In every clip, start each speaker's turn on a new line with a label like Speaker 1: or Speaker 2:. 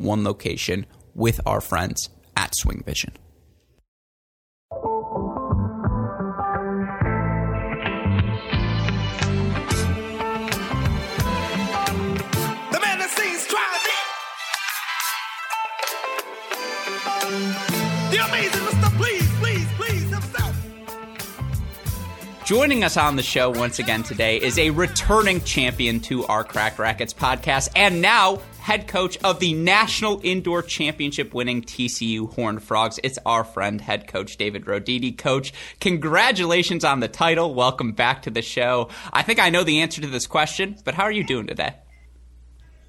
Speaker 1: one location with our friends at Swing Vision. Joining us on the show once again today is a returning champion to our Cracked Racquets podcast and now head coach of the National Indoor Championship winning TCU Horned Frogs. It's our friend, head coach David Roditi. Coach, congratulations on the title. Welcome back to the show. I think I know the answer to this question, but how are you doing today?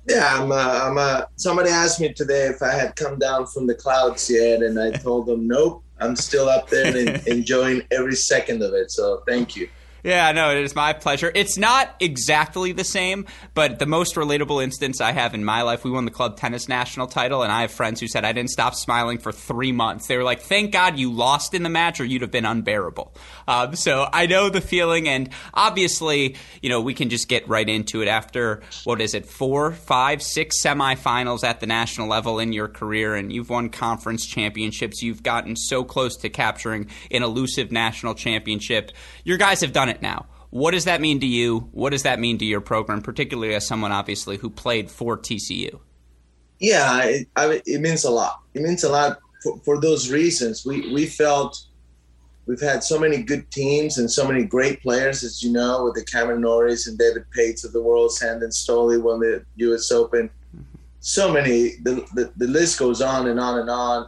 Speaker 2: Yeah, I'm. Uh, I'm. Uh, somebody asked me today if I had come down from the clouds yet, and I told them nope. I'm still up there and enjoying every second of it. So thank you.
Speaker 1: Yeah, no, it is my pleasure. It's not exactly the same, but the most relatable instance I have in my life, we won the club tennis national title, and I have friends who said I didn't stop smiling for three months. They were like, "Thank God you lost in the match, or you'd have been unbearable." Um, so I know the feeling, and obviously, you know, we can just get right into it after what is it, four, five, six semifinals at the national level in your career, and you've won conference championships. You've gotten so close to capturing an elusive national championship. Your guys have done it now. What does that mean to you? What does that mean to your program, particularly as someone obviously who played for TCU?
Speaker 2: Yeah, it, I, it means a lot. It means a lot for, for those reasons. We we felt we've had so many good teams and so many great players, as you know, with the Cameron Norries and David Pates of the world, Sandon Stolle won the U.S. Open. So many. The, the, the list goes on and on and on.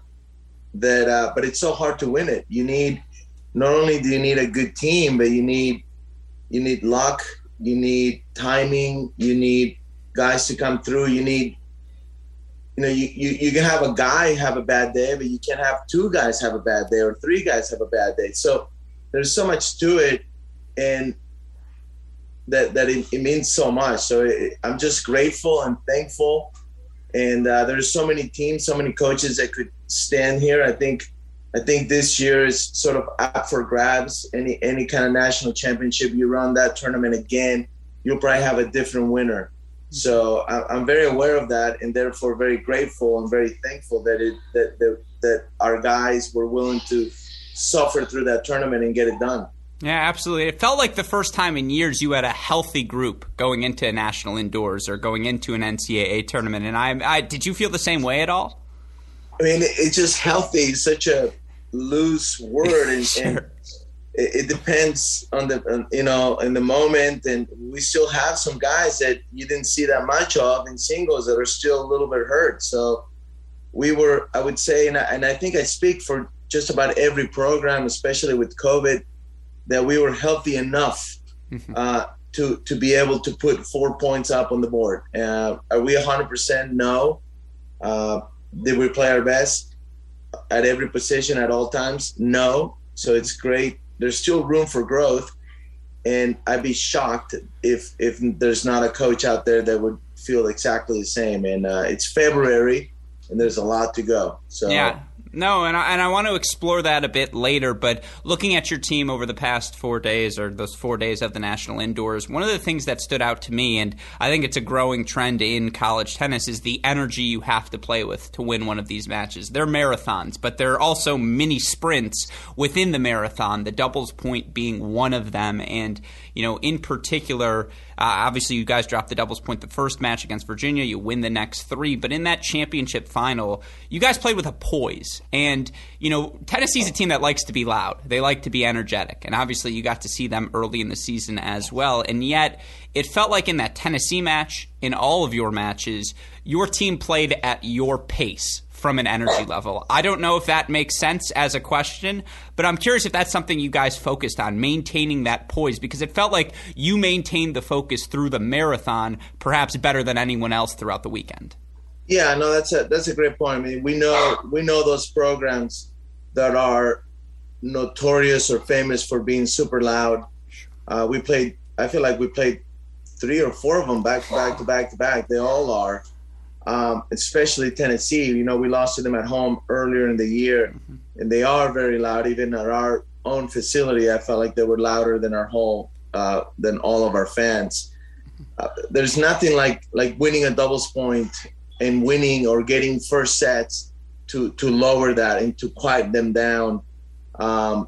Speaker 2: That, uh, but it's so hard to win it. You need not only do you need a good team, but you need you need luck, you need timing, you need guys to come through, you need you know, you, you, you can have a guy have a bad day, but you can't have two guys have a bad day or three guys have a bad day. So there's so much to it, and that that it, it means so much. So it, I'm just grateful and thankful. And uh, there's so many teams, so many coaches that could stand here. I think I think this year is sort of up for grabs. Any any kind of national championship you run that tournament again, you'll probably have a different winner. Mm-hmm. So I, am very aware of that, and therefore very grateful and very thankful that it that, that that our guys were willing to suffer through that tournament and get it done.
Speaker 1: Yeah, absolutely. It felt like the first time in years you had a healthy group going into a national indoors or going into an NCAA tournament. And I, I did you feel the same way at all?
Speaker 2: I mean, it's just healthy. Such a loose word, and, sure. and it, it, depends on the on, you know in the moment. And we still have some guys that you didn't see that much of in singles that are still a little bit hurt. So we were, I would say, and I, and I think I speak for just about every program, especially with COVID, that we were healthy enough mm-hmm. uh, to to be able to put four points up on the board. Uh, are we 100%? No. Uh, did we play our best at every position at all times? No. So it's great. There's still room for growth, and I'd be shocked if if there's not a coach out there that would feel exactly the same. And uh, it's February, and there's a lot to go. So
Speaker 1: yeah. No, and I, and I want to explore that a bit later. But looking at your team over the past four days, or those four days of the national indoors, one of the things that stood out to me, and I think it's a growing trend in college tennis, is the energy you have to play with to win one of these matches. They're marathons, but they're also mini sprints within the marathon. The doubles point being one of them, and you know, in particular, uh, obviously you guys dropped the doubles point the first match against Virginia. You win the next three, but in that championship final, you guys played with a poise. And you know, Tennessee's a team that likes to be loud. They like to be energetic, and obviously you got to see them early in the season as well. And yet, it felt like in that Tennessee match, in all of your matches, your team played at your pace from an energy level. I don't know if that makes sense as a question, but I'm curious if that's something you guys focused on, maintaining that poise, because it felt like you maintained the focus through the marathon perhaps better than anyone else throughout the weekend.
Speaker 2: Yeah, no, that's a that's a great point. I mean, we know we know those programs that are notorious or famous for being super loud. Uh, we played. I feel like we played three or four of them back to back to back to back. They all are um, especially Tennessee. You know, we lost to them at home earlier in the year, mm-hmm. and they are very loud. Even at our own facility, I felt like they were louder than our home, uh, than all of our fans. Uh, there's nothing like like winning a doubles point and winning or getting first sets to to lower that and to quiet them down. Um,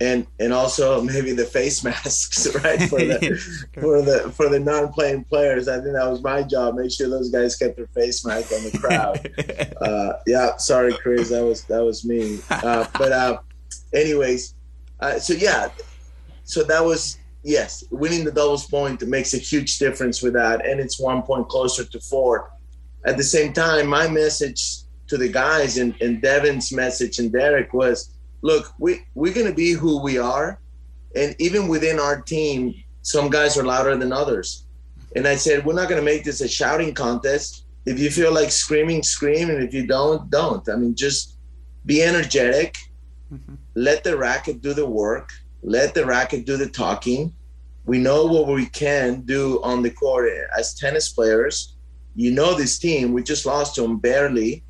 Speaker 2: and and also maybe the face masks, right? For the for the for the non-playing players. I think that was my job. Make sure those guys kept their face mask on the crowd. uh, yeah, sorry, Chris, that was that was me. Uh, but uh, anyways, uh, so yeah, so that was yes, winning the doubles point makes a huge difference with that, and it's one point closer to four. At the same time, my message to the guys and, and Devin's message and Derek was look, we we're gonna be who we are, and even within our team, some guys are louder than others. And I said, we're not gonna make this a shouting contest. If you feel like screaming, scream, and if you don't, don't. I mean, just be energetic. Mm-hmm. Let the racket do the work. Let the racket do the talking. We know what we can do on the court as tennis players. You know this team. We just lost to them barely.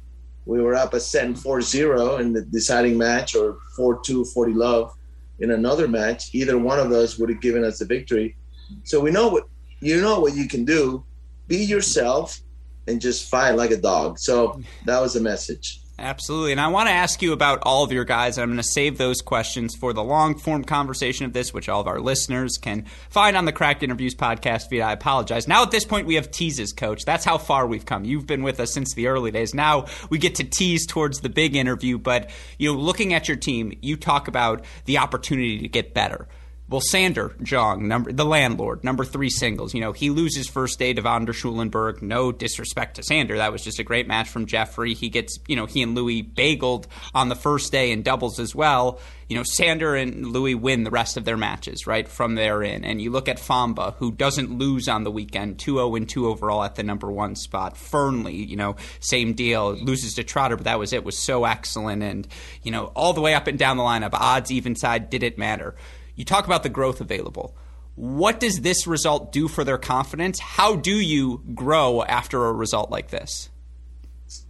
Speaker 2: We were up a set 4-0 in the deciding match or 4-2 40 love in another match. Either one of those would have given us the victory. So we know what you know what you can do. Be yourself and just fight like a dog. So that was the message
Speaker 1: Absolutely. And I want to ask you about all of your guys. I'm going to save those questions for the long form conversation of this, which all of our listeners can find on the Cracked Interviews podcast feed. I apologize. Now, at this point, we have teases, coach. That's how far we've come. You've been with us since the early days. Now we get to tease towards the big interview. But, you know, looking at your team, you talk about the opportunity to get better. Well, Sander Jong, number the landlord, number three singles. You know, he loses first day to von der Schulenburg. No disrespect to Sander. That was just a great match from Jeffrey. He gets, you know, he and Louis bageled on the first day in doubles as well. You know, Sander and Louis win the rest of their matches, right, from there in. And you look at Fomba, who doesn't lose on the weekend, 2 0 and 2 overall at the number one spot. Fearnley, you know, same deal, loses to Trotter, but that was it, was so excellent. And, you know, all the way up and down the lineup, odds, even side, didn't matter. You talk about the growth available. What does this result do for their confidence? How do you grow after a result like this?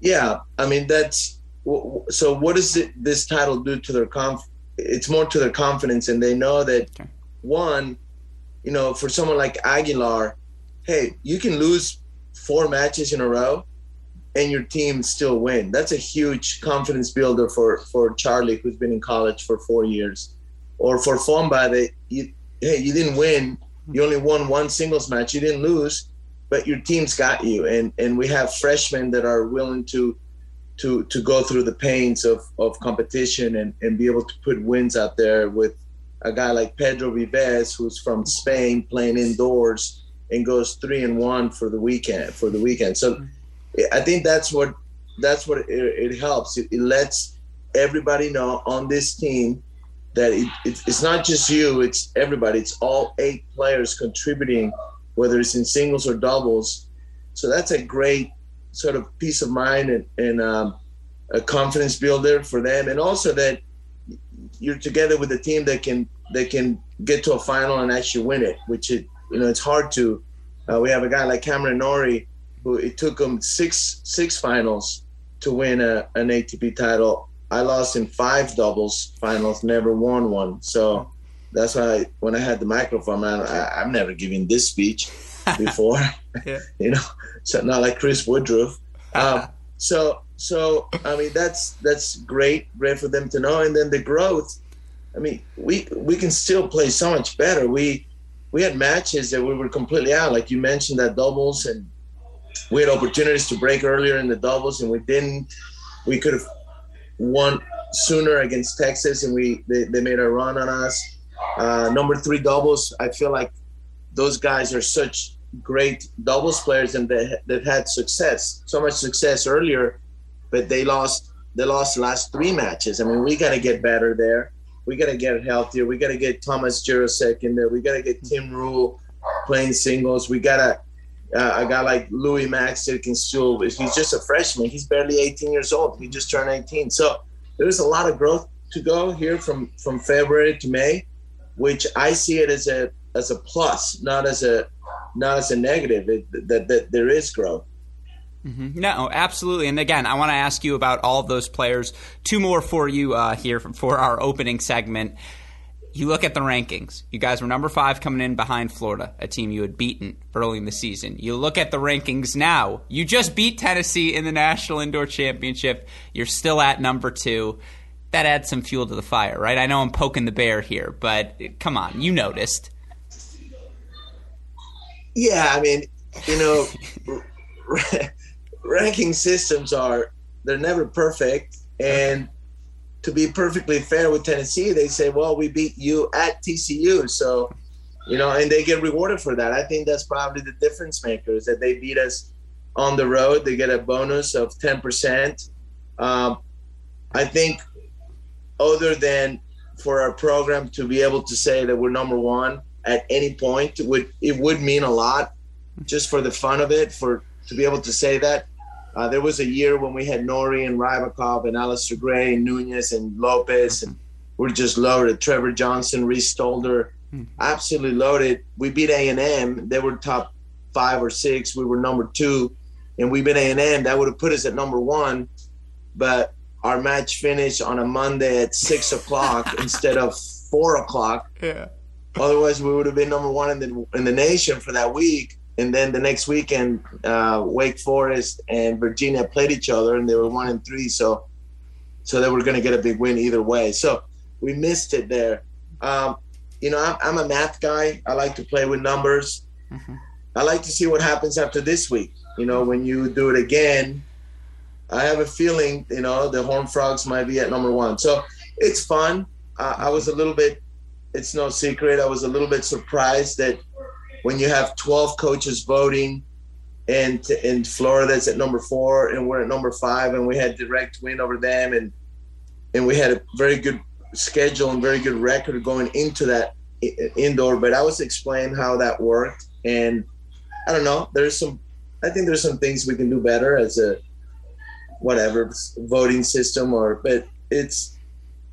Speaker 2: Yeah, I mean that's so. What does it, this title do to their conf? It's more to their confidence, and they know that okay. one, you know, for someone like Aguilar, hey, you can lose four matches in a row, and your team still win. That's a huge confidence builder for for Charlie, who's been in college for four years or for Fomba that you hey you didn't win. Mm-hmm. You only won one singles match. You didn't lose but your team's got you. And and we have freshmen that are willing to to to go through the pains of of competition and and be able to put wins out there with a guy like Pedro Vives who's from mm-hmm. Spain playing indoors and goes three and one for the weekend for the weekend. So mm-hmm. I think that's what that's what it, it helps. It, it, lets everybody know on this team that it, it, it's not just you; it's everybody. It's all eight players contributing, whether it's in singles or doubles. So that's a great sort of peace of mind and, and um, a confidence builder for them, and also that you're together with a team that can that can get to a final and actually win it, which it you know it's hard to. Uh, we have a guy like Cameron Norrie who it took him six six finals to win a, an ATP title. I lost in five doubles finals, never won one. So that's why I, when I had the microphone, man, I, am never giving this speech before. yeah. you know, so not like Chris Woodruff. Um, so so I mean that's that's great, great for them to know. And then the growth. I mean, we we can still play so much better. We we had matches that we were completely out, like you mentioned that doubles, and we had opportunities to break earlier in the doubles, and we didn't. We could have won sooner against Texas, and we they, they made a run on us. Uh, number three doubles, I feel like those guys are such great doubles players, and they, they've had success, so much success earlier, but they lost. They lost the last three matches. I mean, we got to get better there. We got to get healthier. We got to get Thomas Jirousek in there. We got to get Tim Rule playing singles. We got to uh, a guy like Louis Max that can still, he's just a freshman. He's barely 18 years old. He just turned 18. So there's a lot of growth to go here from, from February to May, which I see it as a, as a plus, not as a, not as a negative, that, that there is growth.
Speaker 1: Mm-hmm. No, absolutely. And again, I want to ask you about all those players. Two more for you uh, here for our opening segment you look at the rankings. You guys were number five coming in behind Florida, a team you had beaten early in the season. You look at the rankings now. You just beat Tennessee in the National Indoor Championship. You're still at number two. That adds some fuel to the fire, right? I know I'm poking the bear here, but come on, you noticed.
Speaker 2: Yeah, I mean, you know, ranking systems are they're never perfect, and to be perfectly fair with Tennessee, they say, well, we beat you at TCU. So, you know, and they get rewarded for that. I think that's probably the difference maker is that they beat us on the road. They get a bonus of 10%. Um, I think, other than for our program to be able to say that we're number one at any point, would it would mean a lot just for the fun of it, for to be able to say that. Uh, there was a year when we had Norrie and Rybakov and Alastair Gray and Nunez and Lopez, and we're just loaded. Trevor Johnson, Reese Stalder, mm-hmm. absolutely loaded. We beat A and M. They were top five or six. We were number two, and we beat A and M. That would have put us at number one, but our match finished on a Monday at six o'clock instead of four o'clock.
Speaker 1: Yeah.
Speaker 2: Otherwise, we would have been number one in the in the nation for that week and then the next weekend, uh, Wake Forest and Virginia played each other, and they were one and three. So, so they were going to get a big win either way. So we missed it there. Um, you know, I'm, I'm, a math guy. I like to play with numbers. Mm-hmm. I like to see what happens after this week. You know, when you do it again, I have a feeling, you know, the Horn Frogs might be at number one. So it's fun. Uh, I was a little bit. It's no secret. I was a little bit surprised that when you have 12 coaches voting and in it's at number four and we're at number five and we had direct win over them and and we had a very good schedule and very good record going into that indoor but I was explaining how that worked and I don't know there's some I think there's some things we can do better as a whatever voting system or but it's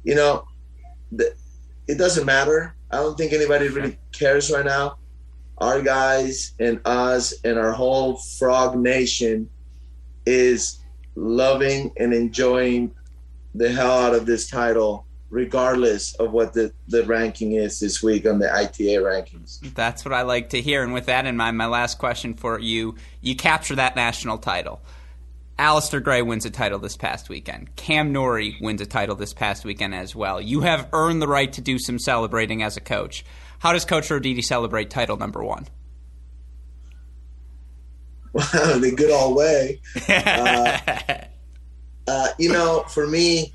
Speaker 2: you know it doesn't matter. I don't think anybody really cares right now our guys and us and our whole frog nation is loving and enjoying the hell out of this title regardless of what the, the ranking is this week on the ITA rankings.
Speaker 1: That's what I like to hear. And with that in mind, my last question for you you capture that national title. Alastair Gray wins a title this past weekend. Cam Norrie wins a title this past weekend as well. You have earned the right to do some celebrating as a coach. How does Coach Roditi celebrate title number one?
Speaker 2: Wow, the good old way. uh, uh, you know, for me,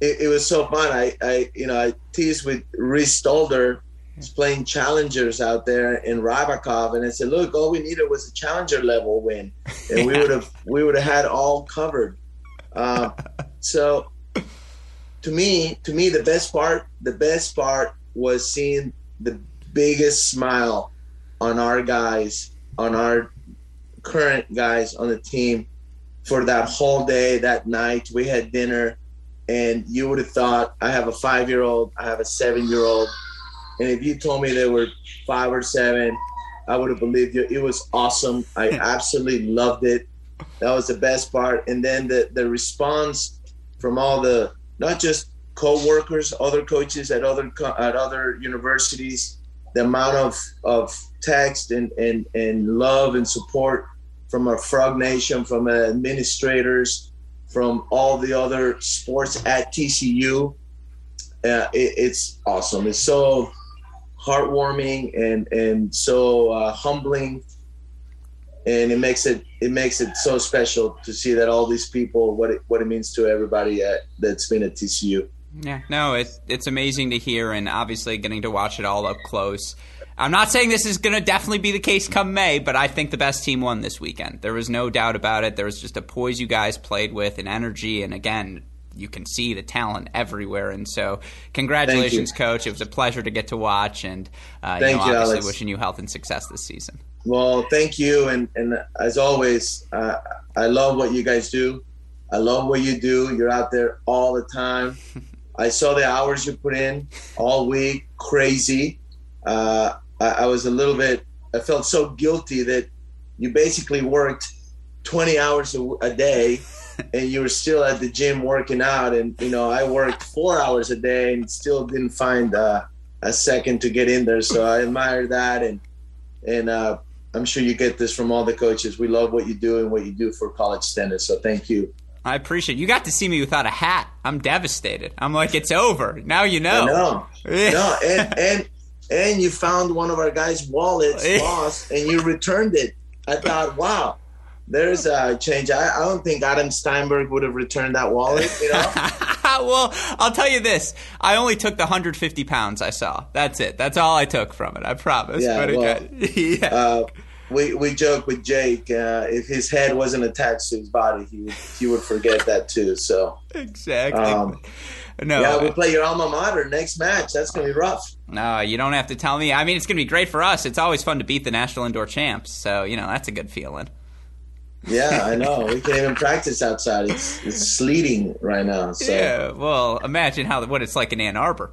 Speaker 2: it, it, was so fun. I, I, you know, I teased with Reese Stalder was playing challengers out there in Rybakov, and I said, "Look, all we needed was a challenger level win, and we would have we would have had all covered." Uh, so, to me, to me, the best part, the best part was seeing the biggest smile on our guys, on our current guys on the team for that whole day, that night. We had dinner, and you would have thought, I have a five year old, I have a seven year old. And if you told me they were five or seven, I would have believed you. It was awesome. I absolutely loved it. That was the best part. And then the, the response from all the, not just co-workers, other coaches at other at other universities, the amount of, of text and, and, and love and support from our Frog Nation, from administrators, from all the other sports at TCU. Uh, it, it's awesome. It's so heartwarming and and so uh, humbling, and it makes it it makes it so special to see that all these people what it what it means to everybody at, that's been at TCU.
Speaker 1: Yeah, no, it's it's amazing to hear, and obviously getting to watch it all up close. I'm not saying this is going to definitely be the case come May, but I think the best team won this weekend. There was no doubt about it. There was just a poise you guys played with, and energy, and again, you can see the talent everywhere. And so, congratulations, coach. It was a pleasure to get to watch, and uh, you know, obviously Alex. wishing you health and success this season.
Speaker 2: Well, thank you, and and as always, uh, I love what you guys do. I love what you do. You're out there all the time. I saw the hours you put in all week, crazy. Uh, I, I was a little bit. I felt so guilty that you basically worked 20 hours a, a day and you were still at the gym working out and you know i worked four hours a day and still didn't find uh, a second to get in there so i admire that and and uh, i'm sure you get this from all the coaches we love what you do and what you do for college standards so thank you
Speaker 1: I appreciate it. you got to see me without a hat. I'm devastated. I'm like, it's over. Now you know.
Speaker 2: No, no, and and and you found one of our guys' wallets lost, and you returned it. I thought, wow, there's a change. I, I don't think Adam Steinberg would have returned that wallet. You know.
Speaker 1: well, I'll tell you this: I only took the 150 pounds I saw. That's it. That's all I took from it. I promise.
Speaker 2: Yeah. But well, yeah. Uh, we we joke with Jake. Uh, if his head wasn't attached to his body, he would he would forget that too. So
Speaker 1: exactly. Um,
Speaker 2: no. Yeah, we play your alma mater next match. That's gonna be rough.
Speaker 1: No, you don't have to tell me. I mean, it's gonna be great for us. It's always fun to beat the national indoor champs. So you know that's a good feeling.
Speaker 2: Yeah, I know. We can't even practice outside. It's it's sleeting right now. So.
Speaker 1: Yeah. Well, imagine how what it's like in Ann Arbor.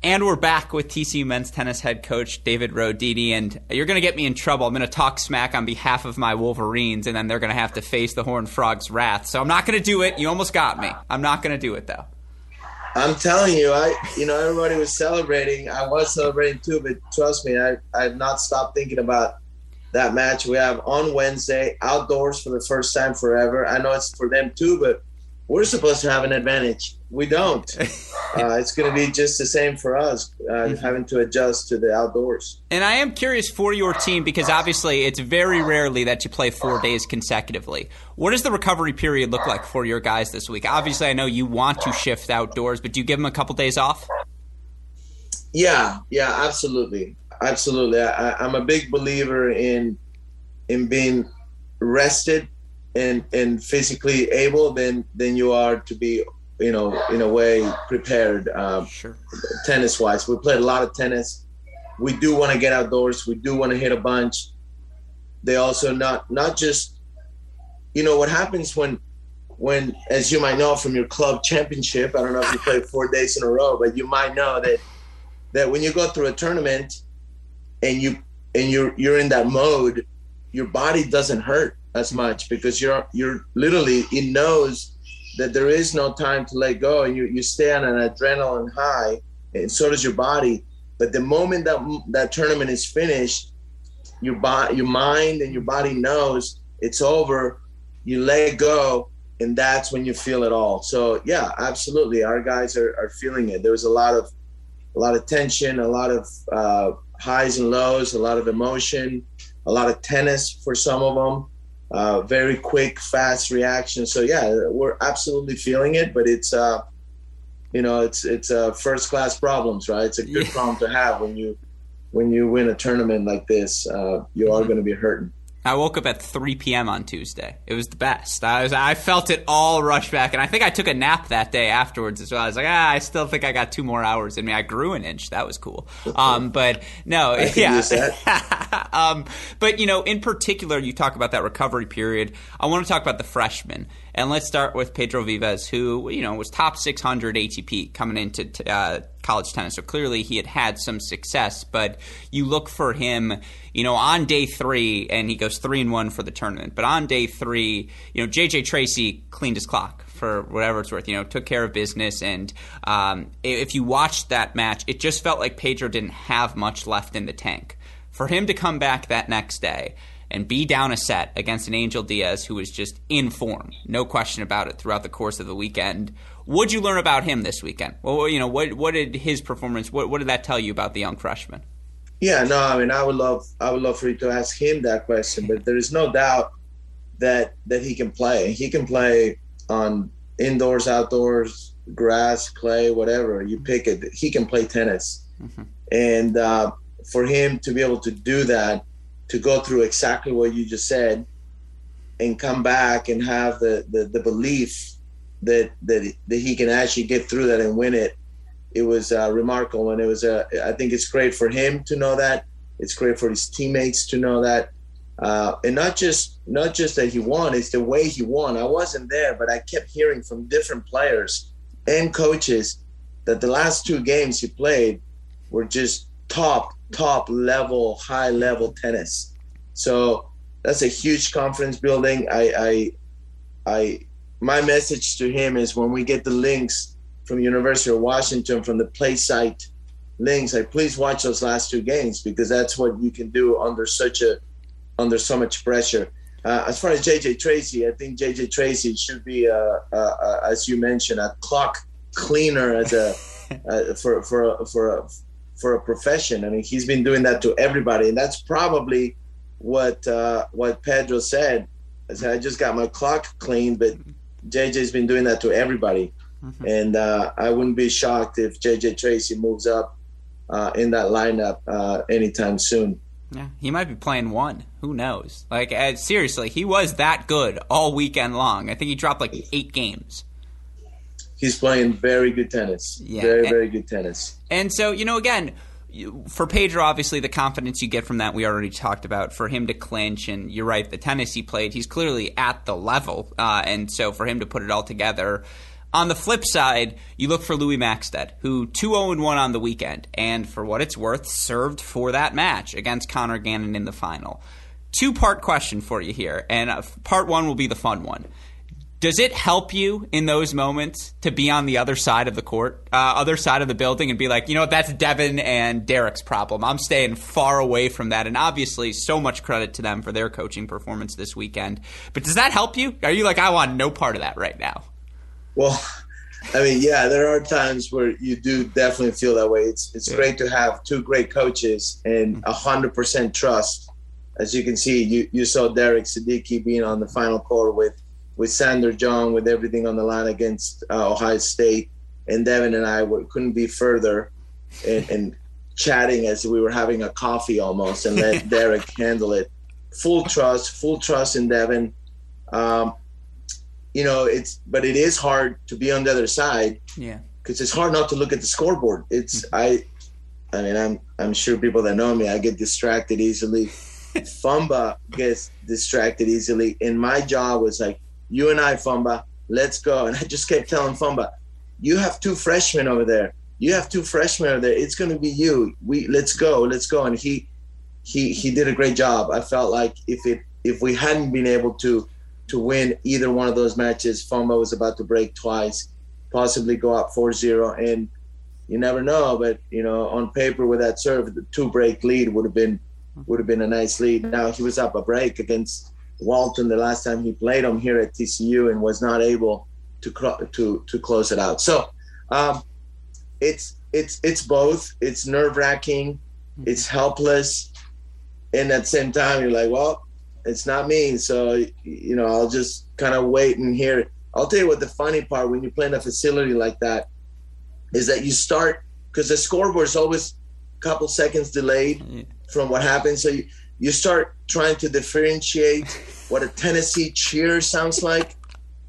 Speaker 1: And we're back with TCU men's tennis head coach David Roditi, and you're going to get me in trouble. I'm going to talk smack on behalf of my Wolverines, and then they're going to have to face the Horned Frog's wrath. So I'm not going to do it. You almost got me. I'm not going to do it though.
Speaker 2: I'm telling you, I you know everybody was celebrating. I was celebrating too, but trust me, I I've not stopped thinking about that match we have on Wednesday outdoors for the first time forever. I know it's for them too, but we're supposed to have an advantage. We don't. Uh, it's going to be just the same for us, uh, mm-hmm. having to adjust to the outdoors.
Speaker 1: And I am curious for your team because obviously it's very rarely that you play four days consecutively. What does the recovery period look like for your guys this week? Obviously, I know you want to shift outdoors, but do you give them a couple days off?
Speaker 2: Yeah, yeah, absolutely, absolutely. I, I'm a big believer in in being rested and and physically able than than you are to be you know in a way prepared um,
Speaker 1: sure.
Speaker 2: tennis wise we played a lot of tennis. We do want to get outdoors. We do want to hit a bunch. They also not not just you know what happens when when as you might know from your club championship i don't know if you played four days in a row but you might know that that when you go through a tournament and you and you're you're in that mode your body doesn't hurt as much because you're you're literally it knows that there is no time to let go and you, you stay on an adrenaline high and so does your body but the moment that that tournament is finished, your body, your mind, and your body knows it's over. You let go, and that's when you feel it all. So yeah, absolutely, our guys are, are feeling it. There was a lot of a lot of tension, a lot of uh, highs and lows, a lot of emotion, a lot of tennis for some of them. Uh, very quick, fast reaction. So yeah, we're absolutely feeling it, but it's uh, you know, it's it's uh, first class problems, right? It's a good yeah. problem to have when you when you win a tournament like this. Uh, you are mm-hmm. going to be hurting.
Speaker 1: I woke up at 3 p.m. on Tuesday. It was the best. I was I felt it all rush back, and I think I took a nap that day afterwards as well. I was like, ah, I still think I got two more hours in me. I grew an inch. That was cool. Um, but no, yeah. um, but you know, in particular, you talk about that recovery period. I want to talk about the freshmen. And let's start with Pedro Vives, who you know was top 600 ATP coming into uh, college tennis. So clearly he had had some success. But you look for him, you know, on day three, and he goes three and one for the tournament. But on day three, you know, JJ Tracy cleaned his clock for whatever it's worth. You know, took care of business. And um, if you watched that match, it just felt like Pedro didn't have much left in the tank. For him to come back that next day and be down a set against an Angel Diaz who was just in form, no question about it, throughout the course of the weekend. What'd you learn about him this weekend? Well, you know, what what did his performance? What what did that tell you about the young freshman?
Speaker 2: Yeah, no, I mean, I would love I would love for you to ask him that question, but there is no doubt that that he can play. He can play on indoors, outdoors, grass, clay, whatever you pick it. He can play tennis, mm-hmm. and uh, for him to be able to do that to go through exactly what you just said and come back and have the, the, the belief that, that that he can actually get through that and win it. It was uh, remarkable and it was uh, i think it's great for him to know that. It's great for his teammates to know that. Uh, and not just not just that he won it's the way he won. I wasn't there but i kept hearing from different players and coaches that the last two games he played were just top top level, high level tennis. So that's a huge confidence building. I, I, I, my message to him is when we get the links from University of Washington from the play site links, I please watch those last two games because that's what you can do under such a, under so much pressure. Uh, as far as JJ Tracy, I think JJ Tracy should be, uh, uh, uh, as you mentioned, a clock cleaner as a for for for a, for a profession. I mean, he's been doing that to everybody, and that's probably what uh, what Pedro said. I said I just got my clock cleaned, but JJ's been doing that to everybody, mm-hmm. and uh, I wouldn't be shocked if JJ Tracy moves up uh, in that lineup uh, anytime soon.
Speaker 1: Yeah, he might be playing one. Who knows? Like, uh, seriously, he was that good all weekend long. I think he dropped like eight games
Speaker 2: he's playing very good tennis. Yeah, very and, very good tennis.
Speaker 1: And so you know, again. For Pedro, obviously, the confidence you get from that we already talked about. For him to clinch, and you're right, the tennis he played, he's clearly at the level. Uh, and so for him to put it all together, on the flip side, you look for Louis Maxted, who 2 0 1 on the weekend, and for what it's worth, served for that match against Conor Gannon in the final. Two part question for you here, and uh, part one will be the fun one. Does it help you in those moments to be on the other side of the court, uh, other side of the building, and be like, you know what, that's Devin and Derek's problem. I'm staying far away from that. And obviously, so much credit to them for their coaching performance this weekend. But does that help you? Are you like, I want no part of that right now?
Speaker 2: Well, I mean, yeah, there are times where you do definitely feel that way. It's it's yeah. great to have two great coaches and a hundred percent trust. As you can see, you, you saw Derek Siddiqui being on the final court with with Sander Jong with everything on the line against uh, Ohio State, and Devin and I were, couldn't be further and, and chatting as we were having a coffee almost, and let Derek handle it. Full trust, full trust in Devin. Um, you know, it's but it is hard to be on the other side.
Speaker 1: Yeah,
Speaker 2: because it's hard not to look at the scoreboard. It's mm-hmm. I, I mean, I'm I'm sure people that know me, I get distracted easily. Fomba gets distracted easily, and my job was like you and I, Fomba, let's go. And I just kept telling Fomba, you have two freshmen over there. You have two freshmen over there. It's going to be you. We let's go, let's go. And he he he did a great job. I felt like if it if we hadn't been able to to win either one of those matches, Fomba was about to break twice, possibly go up 4-0. And you never know. But you know, on paper with that serve, the two break lead would have been would have been a nice lead. Now he was up a break against Walton the last time he played him here at TCU and was not able to to to close it out. So um, it's it's it's both. It's nerve wracking. Mm-hmm. It's helpless, and at the same time, you're like, well, it's not me. So you know, I'll just kind of wait and hear. I'll tell you what the funny part when you play in a facility like that is that you start because the scoreboard is always a couple seconds delayed from what happens. So you, you start trying to differentiate what a Tennessee cheer sounds like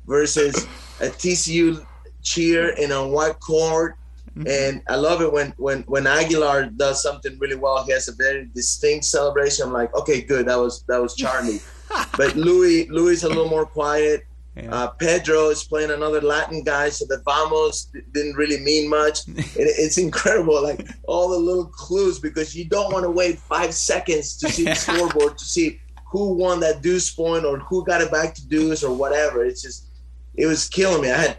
Speaker 2: versus a TCU cheer in a white court. Mm-hmm. And I love it when when when Aguilar does something really well. He has a very distinct celebration. I'm like, okay, good. That was that was charming. but Louis Louis is a little more quiet. Yeah. Uh, Pedro is playing another Latin guy, so the vamos didn't really mean much. it's incredible, like all the little clues, because you don't want to wait five seconds to see the scoreboard to see who won that deuce point or who got it back to deuce or whatever. It's just, it was killing me. I had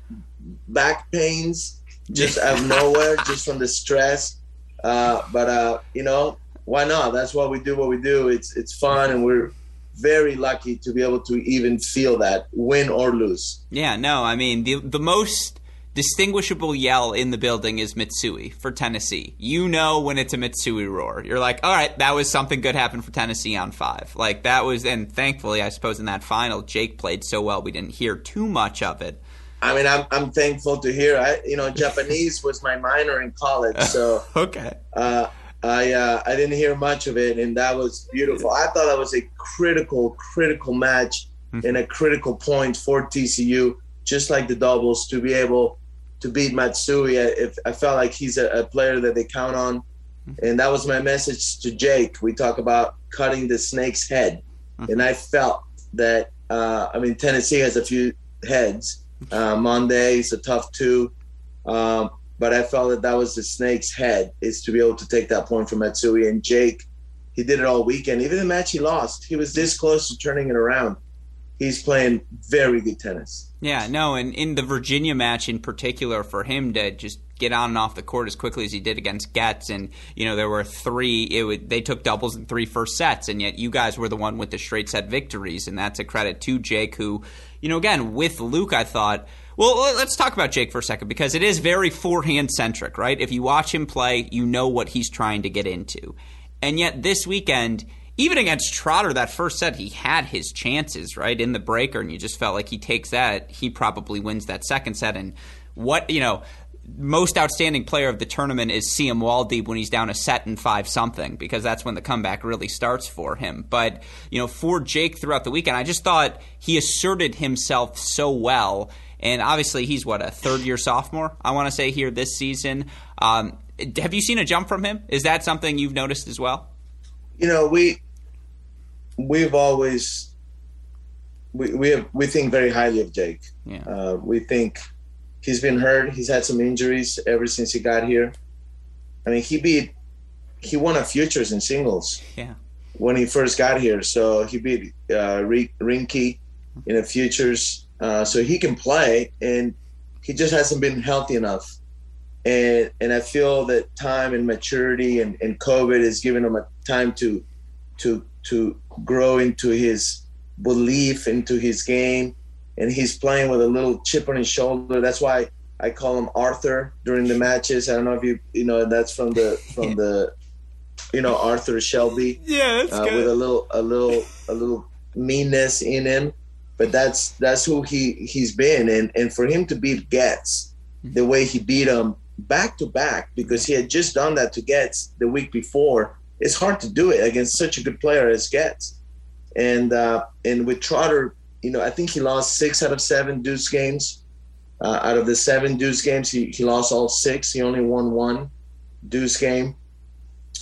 Speaker 2: back pains just out of nowhere, just from the stress. Uh, but uh, you know, why not? That's why we do what we do. It's it's fun, and we're very lucky to be able to even feel that, win or lose.
Speaker 1: Yeah, no, I mean the the most distinguishable yell in the building is Mitsui for Tennessee. You know when it's a Mitsui roar. You're like, all right, that was something good happened for Tennessee on five. Like that was, and thankfully, I suppose in that final, Jake played so well we didn't hear too much of it.
Speaker 2: I mean, I'm I'm thankful to hear. I you know Japanese was my minor in college, so
Speaker 1: okay.
Speaker 2: Uh, I uh, I didn't hear much of it, and that was beautiful. I thought that was a critical, critical match mm-hmm. and a critical point for TCU, just like the doubles, to be able to beat Mitsui. If I felt like he's a, a player that they count on, mm-hmm. and that was my message to Jake. We talk about cutting the snake's head, mm-hmm. and I felt that. Uh, I mean, Tennessee has a few heads. Uh, Monday is a tough two. Um, but I felt that that was the snake's head is to be able to take that point from Mitsui and Jake. He did it all weekend. Even the match he lost, he was this close to turning it around. He's playing very good tennis.
Speaker 1: Yeah, no, and in the Virginia match in particular, for him to just get on and off the court as quickly as he did against Goetz, and you know there were three. It would, they took doubles in three first sets, and yet you guys were the one with the straight set victories, and that's a credit to Jake, who, you know, again with Luke, I thought well, let's talk about Jake for a second because it is very forehand centric, right? If you watch him play, you know what he's trying to get into. And yet this weekend, even against Trotter, that first set, he had his chances, right, in the breaker, and you just felt like he takes that, he probably wins that second set. And what, you know, most outstanding player of the tournament is Siem Woldeab when he's down a set and five something because that's when the comeback really starts for him. But you know, for Jake throughout the weekend, I just thought he asserted himself so well and obviously, he's what a third year sophomore. I want to say here this season. Um, have you seen a jump from him? Is that something you've noticed as well?
Speaker 2: You know, we we've always we we have, we think very highly of Jake. Yeah. Uh, we think he's been hurt. He's had some injuries ever since he got here. I mean, he beat he won a futures in singles.
Speaker 1: Yeah.
Speaker 2: When he first got here, so he beat uh, Rinky in a futures. Uh, so he can play, and he just hasn't been healthy enough. And and I feel that time and maturity and, and COVID has given him a time to to to grow into his belief into his game, and he's playing with a little chip on his shoulder. That's why I call him Arthur during the matches. I don't know if you you know that's from the from the you know Arthur Shelby.
Speaker 1: Yeah, uh,
Speaker 2: with a little a little a little meanness in him but that's that's who he he's been. And and for him to beat Goetz mm-hmm. the way he beat him back to back because he had just done that to Goetz the week before it's hard to do it against such a good player as Goetz and uh, and with Trotter you know I think he lost six out of seven deuce games. Uh, out of the seven deuce games he, he lost all six. He only won one deuce game.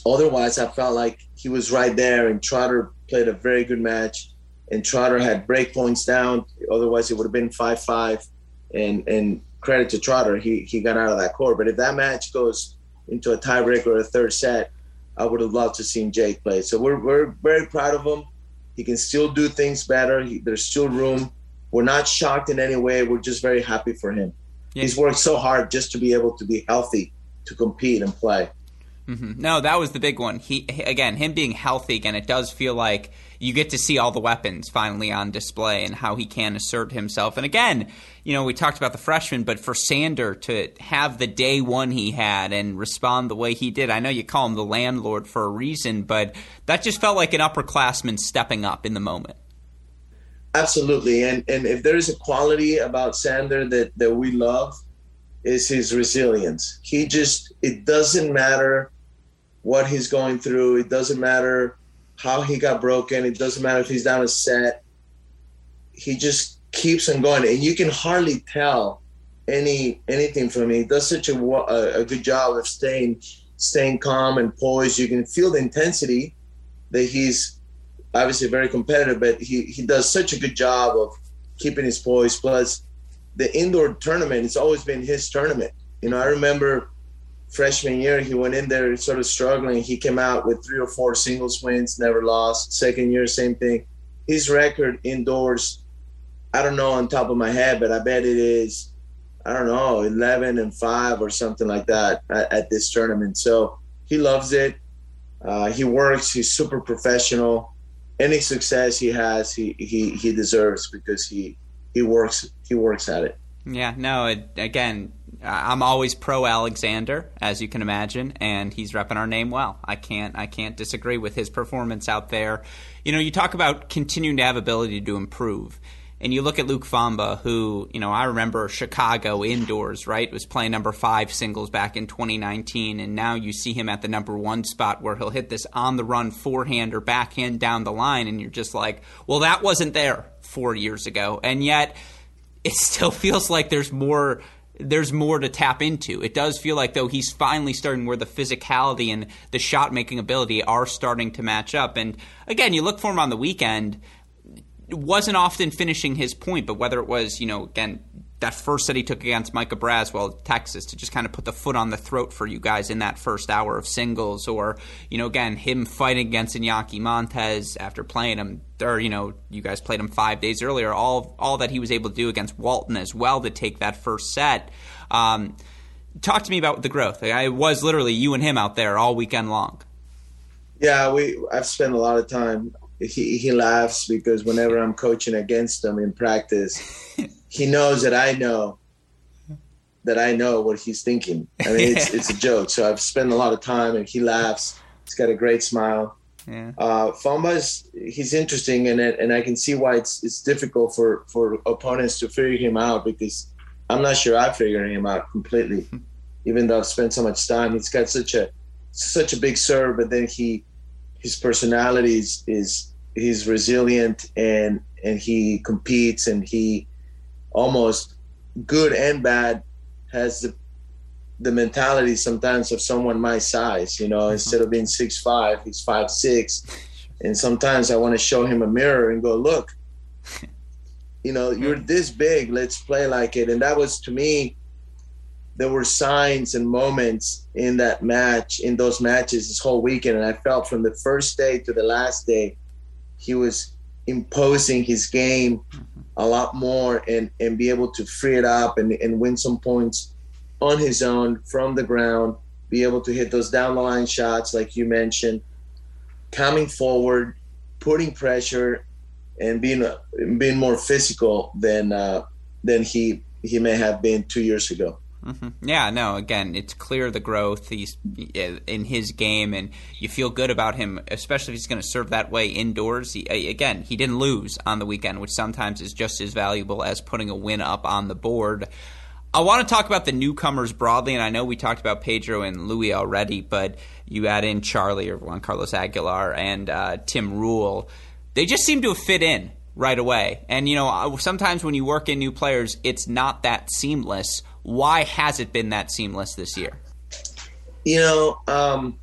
Speaker 2: Otherwise I felt like he was right there and Trotter played a very good match and Trotter had break points down. Otherwise, it would have been five five. And and credit to Trotter, he he got out of that court. But if that match goes into a tiebreak or a third set, I would have loved to seen Jake play. So we're we're very proud of him. He can still do things better. He, there's still room. We're not shocked in any way. We're just very happy for him. Yeah. He's worked so hard just to be able to be healthy to compete and play.
Speaker 1: Mm-hmm. No, that was the big one. He again, him being healthy again. It does feel like you get to see all the weapons finally on display and how he can assert himself. And again, you know, we talked about the freshman, but for Sander to have the day one he had and respond the way he did, I know you call him the landlord for a reason, but that just felt like an upperclassman stepping up in the moment.
Speaker 2: Absolutely, and and if there is a quality about Sander that that we love, is his resilience. He just it doesn't matter what he's going through. It doesn't matter how he got broken. It doesn't matter if he's down a set. He just keeps on going, and you can hardly tell any anything from him. He does such a, a, good job of staying staying calm and poised. You can feel the intensity that he's obviously very competitive, but he he does such a good job of keeping his poise. Plus, the indoor tournament, it's always been his tournament. You know, I remember freshman year, he went in there sort of struggling. He came out with three or four singles wins, never lost. Second year, same thing. His record indoors, I don't know on top of my head, but I bet it is, I don't know, 11 and five or something like that at, at this tournament. So he loves it. Uh, he works. He's super professional. Any success he has, he he he deserves because he he works he works at it.
Speaker 1: Yeah, no, it, again, I'm always pro Alexander, as you can imagine, and he's repping our name well. I can't I can't disagree with his performance out there. You know, you talk about continuing to have ability to improve. And you look at Luc Fomba, who, you know, I remember Chicago indoors, right? Was playing number five singles back in 2019. And now you see him at the number one spot where he'll hit this on the run forehand or backhand down the line. And you're just like, well, that wasn't there four years ago. And yet, it still feels like there's more there's more to tap into. It does feel like though he's finally starting where the physicality and the shot making ability are starting to match up. And again, you look for him on the weekend, wasn't often finishing his point, but whether it was, you know, again, that first set he took against Micah Braswell, Texas, to just kind of put the foot on the throat for you guys in that first hour of singles, or you know, again, him fighting against Iñaki Montes after playing him, or you know, you guys played him five days earlier. All all that he was able to do against Walton as well to take that first set. Um, talk to me about the growth. I was literally you and him out there all weekend long.
Speaker 2: Yeah, we. I've spent a lot of time. He he laughs because whenever I'm coaching against him in practice. he knows that I know that I know what he's thinking. I mean, it's it's a joke. So I've spent a lot of time, and he laughs. He's got a great smile. Yeah. Uh, Fomba's he's interesting in it, and I can see why it's it's difficult for for opponents to figure him out because I'm not sure I figured him out completely, even though I've spent so much time. He's got such a such a big serve, but then he his personality is, is he's resilient and and he competes and he almost good and bad has the the mentality sometimes of someone my size. You know, mm-hmm. instead of being six five, he's five six, and sometimes I want to show him a mirror and go, look, you know, you're this big. Let's play like it. And that was to me. There were signs and moments in that match, in those matches, this whole weekend, and I felt from the first day to the last day, he was imposing his game a lot more and and be able to free it up and, and win some points on his own from the ground be able to hit those down the line shots like you mentioned coming forward putting pressure and being being more physical than uh, than he he may have been two years ago
Speaker 1: Mm-hmm. Yeah, no. Again, it's clear the growth he's in his game, and you feel good about him, especially if he's going to serve that way indoors. He, again, he didn't lose on the weekend, which sometimes is just as valuable as putting a win up on the board. I want to talk about the newcomers broadly, and I know we talked about Pedro and Louis already, but you add in Charlie or Juan Carlos Aguilar and uh, Tim Rühl. They just seem to have fit in right away. And, you know, sometimes when you work in new players, it's not that seamless. Why has it been that seamless this year?
Speaker 2: You know, um,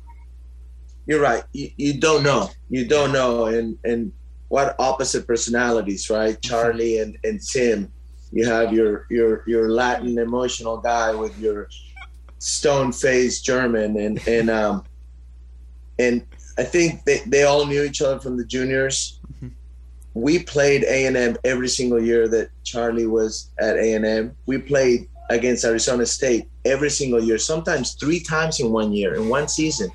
Speaker 2: you're right. You, you don't know. You don't know. And, and what opposite personalities, right? Charlie and, and Tim. You have your, your, your Latin emotional guy with your stone faced German. And, and, um, and I think they, they all knew each other from the juniors we played A&M every single year that Charlie was at A&M. We played against Arizona State every single year, sometimes three times in one year, in one season.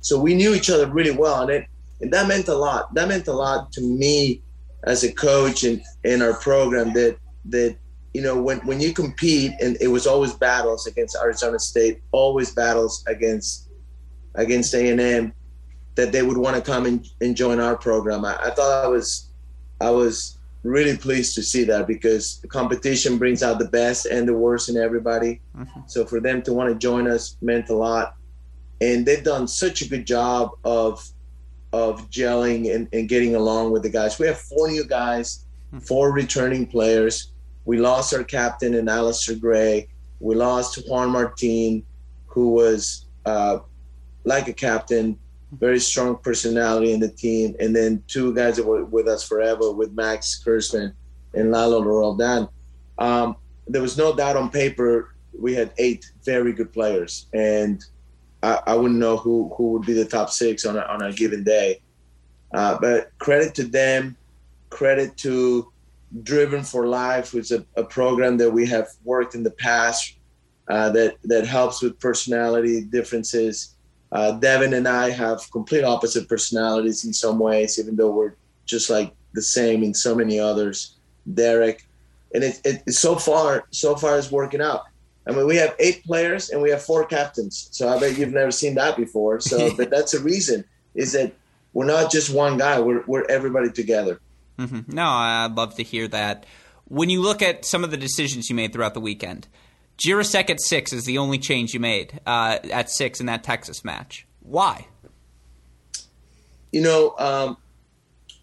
Speaker 2: So we knew each other really well, and it and that meant a lot. That meant a lot to me as a coach and in our program that that you know when when you compete and it was always battles against Arizona State, always battles against against A and M, that they would want to come and, and join our program. I, I thought I was I was really pleased to see that because competition brings out the best and the worst in everybody. Mm-hmm. So for them to want to join us meant a lot. And they've done such a good job of of gelling and, and getting along with the guys. We have four new guys, hmm. four returning players. We lost our captain in Alastair Gray. We lost Juan Martin, who was uh, like a captain, very strong personality in the team. And then two guys that were with us forever with Max Kurtzman and Lalo Roldan. Um, there was no doubt on paper we had eight very good players. And I, I wouldn't know who, who would be the top six on a, on a given day. Uh, but credit to them, credit to Driven for Life, which is a, a program that we have worked in the past uh, that that helps with personality differences. Uh, Devin and I have complete opposite personalities in some ways, even though we're just like the same in so many others. Derek, and it, it so far so far is working out. I mean, we have eight players and we have four captains. So I bet you've never seen that before. So, but that's a reason is that we're not just one guy. We're we're everybody together.
Speaker 1: Mm-hmm. No, I'd love to hear that. When you look at some of the decisions you made throughout the weekend, Jirousek at six is the only change you made uh, at six in that Texas match. Why?
Speaker 2: You know, um,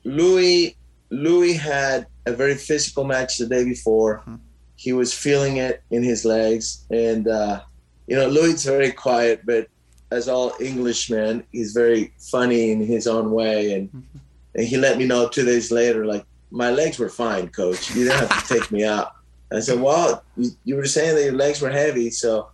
Speaker 2: Louis Louis had a very physical match the day before. Mm-hmm he was feeling it in his legs. And, uh, you know, Louis very quiet, but as all Englishmen, he's very funny in his own way. And, mm-hmm. and he let me know two days later, like, my legs were fine, coach. You didn't have to take me out. I said, well, you, you, were saying that your legs were heavy. So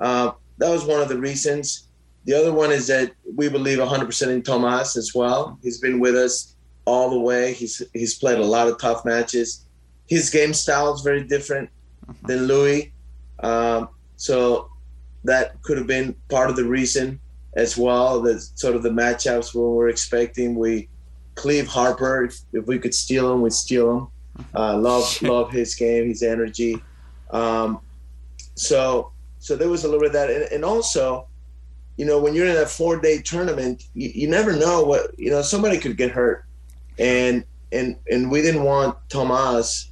Speaker 2: uh, that was one of the reasons. The other one is that we believe 100% in Tomas as well. He's been with us all the way. He's he's played a lot of tough matches his game style is very different uh-huh. than Louis. Um, so that could have been part of the reason as well. That sort of the matchups we were expecting. We Cleeve Harper, if, if we could steal him, we'd steal him. Uh, love love his game, his energy. Um, so so there was a little bit of that, and, and also, you know, when you're in a four day tournament, you, you never know what you know. Somebody could get hurt, and and and we didn't want Tomas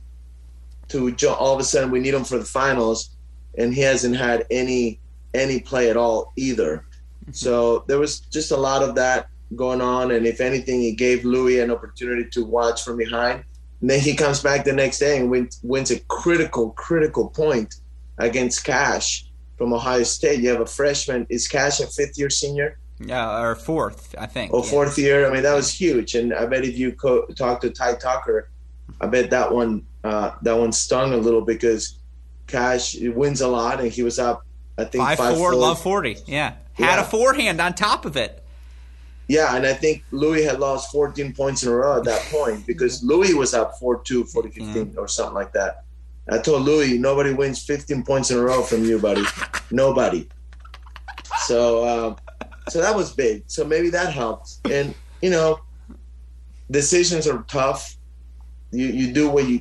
Speaker 2: to all of a sudden we need him for the finals, and he hasn't had any any play at all either. So there was just a lot of that going on, and if anything, it gave Louis an opportunity to watch from behind. And then he comes back the next day and wins, wins a critical, critical point against Cash from Ohio State. You have a freshman. Is Cash a fifth year senior?
Speaker 1: Yeah, or fourth, I think.
Speaker 2: Oh, fourth yeah. year. I mean, that was huge. And I bet if you co- talk to Ty Tucker, I bet that one uh, that one stung a little because Cash wins a lot, and he was up. I think
Speaker 1: five, five four, four, love forty. Yeah, had yeah. a forehand on top of it.
Speaker 2: Yeah, and I think Louis had lost 14 points in a row at that point because Louis was up 4-2, 40-15 or something like that. I told Louis, nobody wins 15 points in a row from you, buddy. nobody. So, uh, so that was big. So maybe that helped. And you know, decisions are tough. You you do what you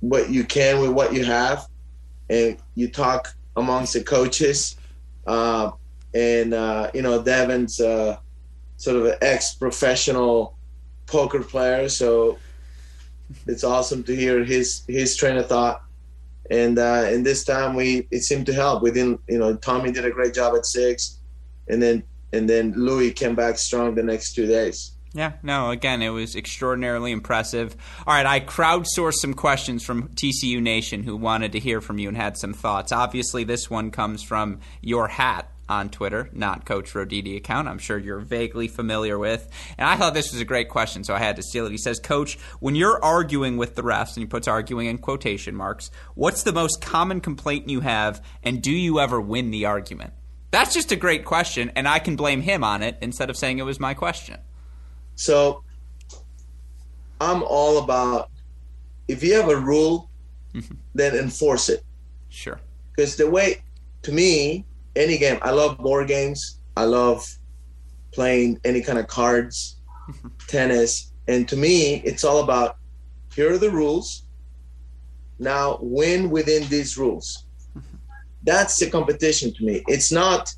Speaker 2: what you can with what you have, and you talk amongst the coaches. Uh, and uh, you know, Devin's uh, sort of an ex-professional poker player, so it's awesome to hear his his train of thought. And uh, and this time we it seemed to help. We didn't, you know, Tommy did a great job at six, and then and then Louis came back strong the next two days.
Speaker 1: Yeah, no, again, it was extraordinarily impressive. All right, I crowdsourced some questions from TCU Nation who wanted to hear from you and had some thoughts. Obviously, this one comes from your hat on Twitter, not Coach Roditi account. I'm sure you're vaguely familiar with. And I thought this was a great question, so I had to steal it. He says, Coach, when you're arguing with the refs, and he puts arguing in quotation marks, what's the most common complaint you have, and do you ever win the argument? That's just a great question, and I can blame him on it instead of saying it was my question.
Speaker 2: So I'm all about if you have a rule, mm-hmm. then enforce it.
Speaker 1: Sure.
Speaker 2: Because the way to me, any game, I love board games. I love playing any kind of cards, tennis. And to me, it's all about here are the rules. Now win within these rules. That's the competition to me. It's not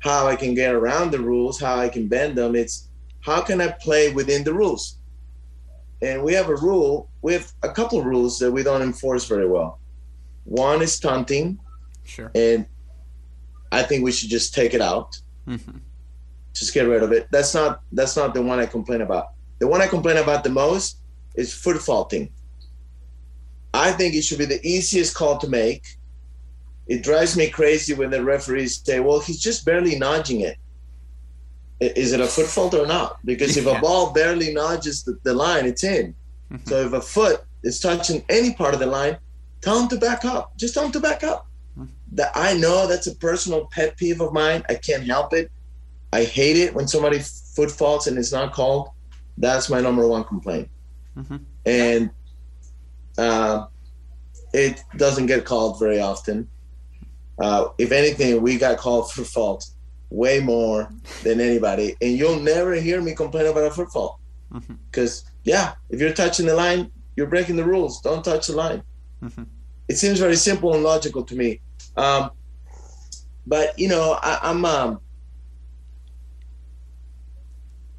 Speaker 2: how I can get around the rules, how I can bend them. It's how can I play within the rules? And we have a rule, we have a couple of rules that we don't enforce very well. One is taunting.
Speaker 1: Sure.
Speaker 2: And I think we should just take it out. Mm-hmm. Just get rid of it. That's not that's not the one I complain about. The one I complain about the most is foot faulting. I think it should be the easiest call to make. It drives me crazy when the referees say, "Well, he's just barely nudging it." Is it a foot fault or not? Because if yeah. a ball barely nudges the, the line, it's in. Mm-hmm. So if a foot is touching any part of the line, tell him to back up. Just tell him to back up that I know that's a personal pet peeve of mine. I can't help it. I hate it when somebody foot faults and it's not called. That's my number one complaint. Mm-hmm. And uh, it doesn't get called very often. Uh, if anything, we got called for fault way more than anybody. And you'll never hear me complain about a foot fault. Because, mm-hmm. yeah, if you're touching the line, you're breaking the rules. Don't touch the line. Mm-hmm. It seems very simple and logical to me. Um, but you know, I, am um,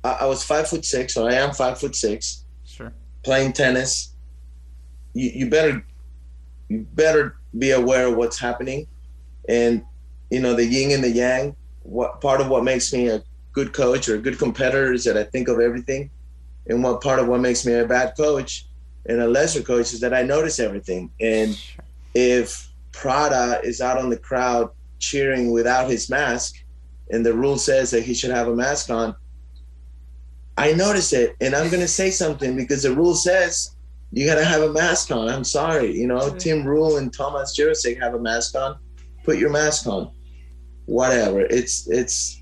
Speaker 2: I, I, was five foot six, or I am five foot six.
Speaker 1: Sure.
Speaker 2: Playing tennis, you, you better you better be aware of what's happening, and you know the yin and the yang. What part of what makes me a good coach or a good competitor is that I think of everything, and what part of what makes me a bad coach and a lesser coach is that I notice everything. And if Prada is out on the crowd cheering without his mask, and the rule says that he should have a mask on. I notice it, and I'm gonna say something because the rule says you gotta have a mask on. I'm sorry, you know, Tim Rühl and Thomas Jirousek have a mask on. Put your mask on. Whatever. It's it's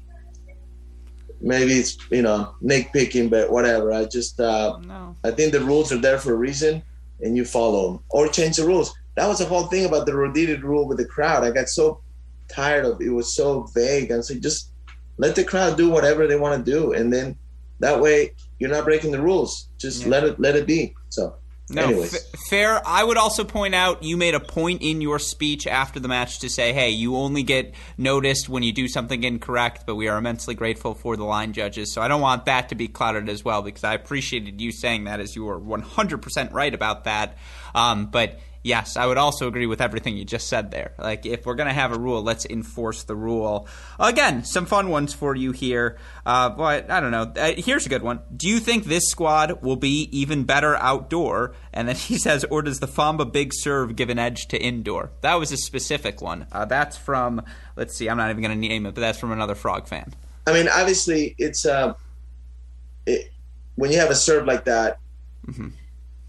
Speaker 2: maybe it's you know nitpicking, but whatever. I just uh, no. I think the rules are there for a reason, and you follow them or change the rules that was the whole thing about the Roditi rule with the crowd. I got so tired of it. it was so vague. I said, just let the crowd do whatever they want to do, and then that way you're not breaking the rules. Just yeah. let it let it be. So. No, f-
Speaker 1: fair. I would also point out you made a point in your speech after the match to say, "Hey, you only get noticed when you do something incorrect, but we are immensely grateful for the line judges." So I don't want that to be clouded as well because I appreciated you saying that as you were 100% right about that. Um, but yes, I would also agree with everything you just said there. Like, if we're going to have a rule, let's enforce the rule. Again, some fun ones for you here. Uh, but I don't know. Uh, here's a good one. Do you think this squad will be even better outdoor? And then he says, or does the Fomba big serve give an edge to indoor? That was a specific one. Uh, that's from, let's see, I'm not even going to name it, but that's from another Frog fan.
Speaker 2: I mean, obviously, it's uh, it, when you have a serve like that, mm-hmm.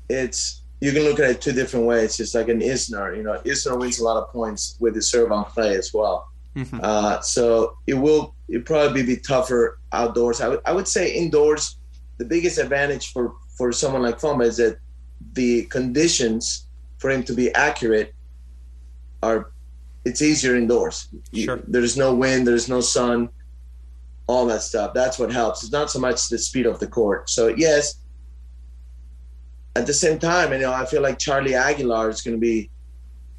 Speaker 2: it's you can look at it two different ways. It's like an Isner. You know, Isner wins a lot of points with the serve on clay as well. Mm-hmm. Uh, so it will it probably be tougher outdoors. I, w- I would say indoors, the biggest advantage for for someone like Fomba is that the conditions for him to be accurate are it's easier indoors.
Speaker 1: Sure.
Speaker 2: there's no wind, there's no sun, all that stuff. That's what helps. It's not so much the speed of the court. So yes, at the same time, you know, I feel like Charlie Aguilar is going to be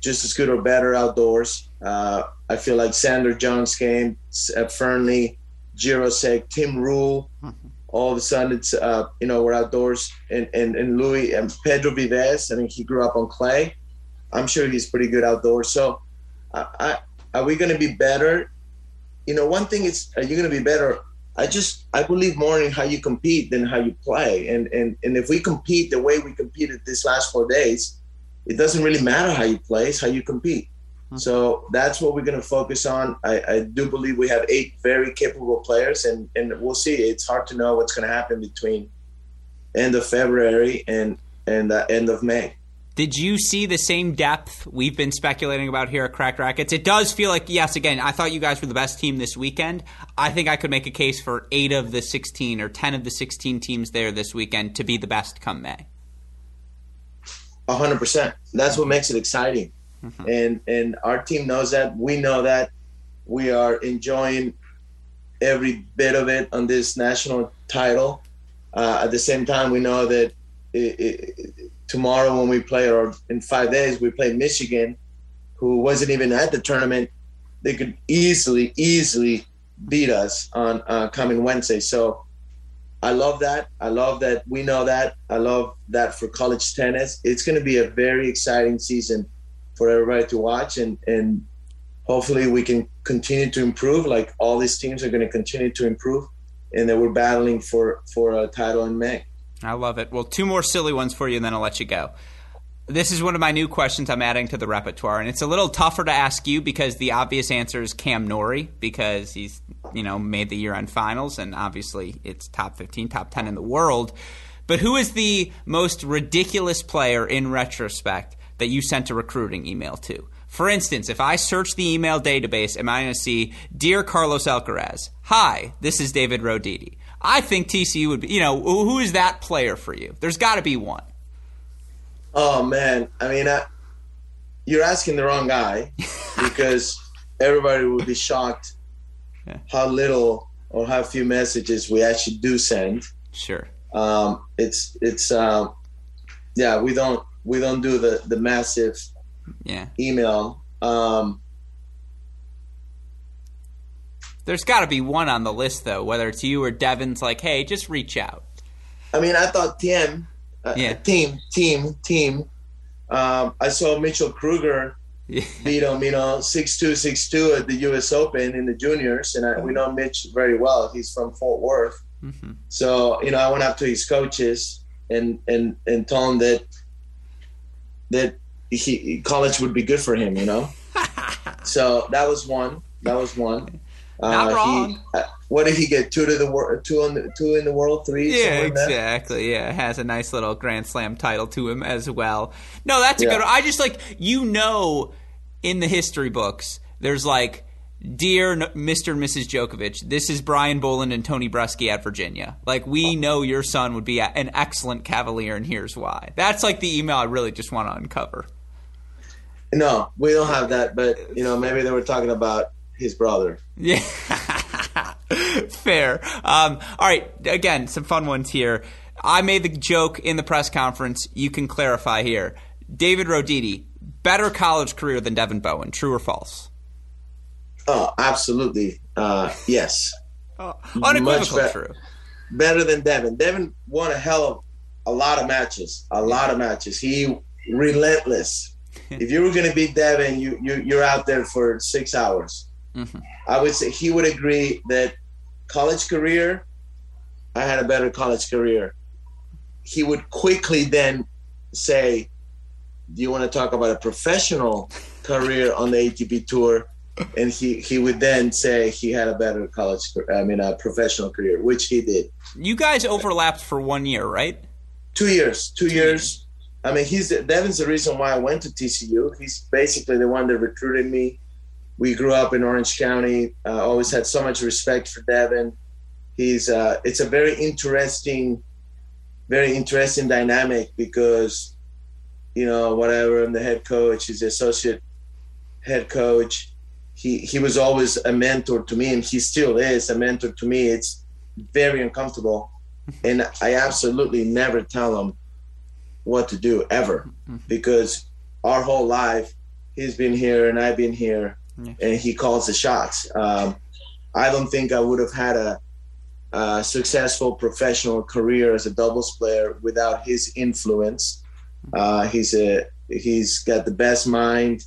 Speaker 2: just as good or better outdoors. Uh, I feel like Sander Johnsgame, uh, Fearnley, Jirousek, Tim Rühl, mm-hmm. all of a sudden it's, uh, you know, we're outdoors. And, and, and Louis and Pedro Vives, I mean, he grew up on clay. I'm sure he's pretty good outdoors. So I, I, are we going to be better? You know, one thing is, are you going to be better I just I believe more in how you compete than how you play. And and and if we compete the way we competed these last four days, it doesn't really matter how you play; it's how you compete. Mm-hmm. So that's what we're going to focus on. I, I do believe we have eight very capable players, and and we'll see. It's hard to know what's going to happen between end of February and and uh, end of May.
Speaker 1: Did you see the same depth we've been speculating about here at Cracked Racquets? It does feel like, yes, again, I thought you guys were the best team this weekend. I think I could make a case for eight of the 16 or 10 of the 16 teams there this weekend to be the best come May.
Speaker 2: 100%. That's what makes it exciting. mm-hmm. and and our team knows that. We know that. We are enjoying every bit of it on this national title. Uh, at the same time, we know that it, it, tomorrow when we play, or in five days, we play Michigan, who wasn't even at the tournament. They could easily, easily beat us on uh, coming Wednesday. So I love that. I love that we know that. I love that for college tennis. It's going to be a very exciting season for everybody to watch, and and hopefully we can continue to improve. Like all these teams are going to continue to improve, and that we're battling for for a title in May.
Speaker 1: I love it. Well, two more silly ones for you, and then I'll let you go this is one of my new questions I'm adding to the repertoire, and it's a little tougher to ask you because the obvious answer is Cam Norrie because he's you know made the year-end finals, and obviously it's top 15, top 10 in the world. But who is the most ridiculous player in retrospect that you sent a recruiting email to? For instance, if I search the email database, am I going to see Dear Carlos Alcaraz? Hi, this is David Roditi. I think TCU would be, you know, who is that player for you? There's got to be one.
Speaker 2: Oh man, I mean, I, you're asking the wrong guy because everybody would be shocked yeah. how little or how few messages we actually do send.
Speaker 1: Sure.
Speaker 2: Um, it's it's um, yeah, we don't we don't do the the massive
Speaker 1: yeah
Speaker 2: email. Um,
Speaker 1: There's got to be one on the list though, whether it's you or Devin's. Like, hey, just reach out.
Speaker 2: I mean, I thought Thiem uh, yeah. Thiem, Thiem, Thiem. Um, I saw Mitchell Krueger yeah. beat him, you know, six two, six two at the U.S. Open in the juniors, and I, we know Mitch very well. He's from Fort Worth, mm-hmm. so you know, I went up to his coaches and and and told him that that he college would be good for him, you know. so that was one. That was one.
Speaker 1: Not uh, wrong.
Speaker 2: He, uh, what did he get? Two to the world, two on the two in the world, three.
Speaker 1: Yeah, exactly. Yeah, has a nice little Grand Slam title to him as well. No, that's a yeah. good. One. I just like you know, in the history books, there's like. Dear Mr. and Mrs. Djokovic, this is Brian Boland and Tony Bruschi at Virginia. Like, we know your son would be an excellent Cavalier, and here's why. That's like the email I really just want to uncover.
Speaker 2: No, we don't have that, but you know, maybe they were talking about his brother.
Speaker 1: Yeah. Fair. Um, all right. Again, some fun ones here. I made the joke in the press conference. You can clarify here. David Roditi, better college career than Devin Bowen. True or false?
Speaker 2: Oh, absolutely. Uh, yes.
Speaker 1: Oh, unequivocal be- true.
Speaker 2: Better than Devin. Devin won a hell of a lot of matches. A lot of matches. He relentless. if you were going to beat Devin, you, you you're out there for six hours. Mm-hmm. I would say he would agree that college career, I had a better college career. He would quickly then say, Do you want to talk about a professional career on the ATP tour? And he, he would then say he had a better college, I mean, a professional career, which he did.
Speaker 1: You guys overlapped for one year, right?
Speaker 2: Two years. Two, two years. years. I mean, he's Devin's the reason why I went to TCU. He's basically the one that recruited me we grew up in Orange County. Uh, always had so much respect for Devin. He's uh, it's a very interesting, very interesting dynamic because, you know, whatever I'm the head coach, he's the associate head coach. He he was always a mentor to me, and he still is a mentor to me. It's very uncomfortable, and I absolutely never tell him what to do ever, mm-hmm. because our whole life he's been here and I've been here yeah. and he calls the shots. Um, I don't think I would have had a, a, successful professional career as a doubles player without his influence. Uh, he's a he's got the best mind,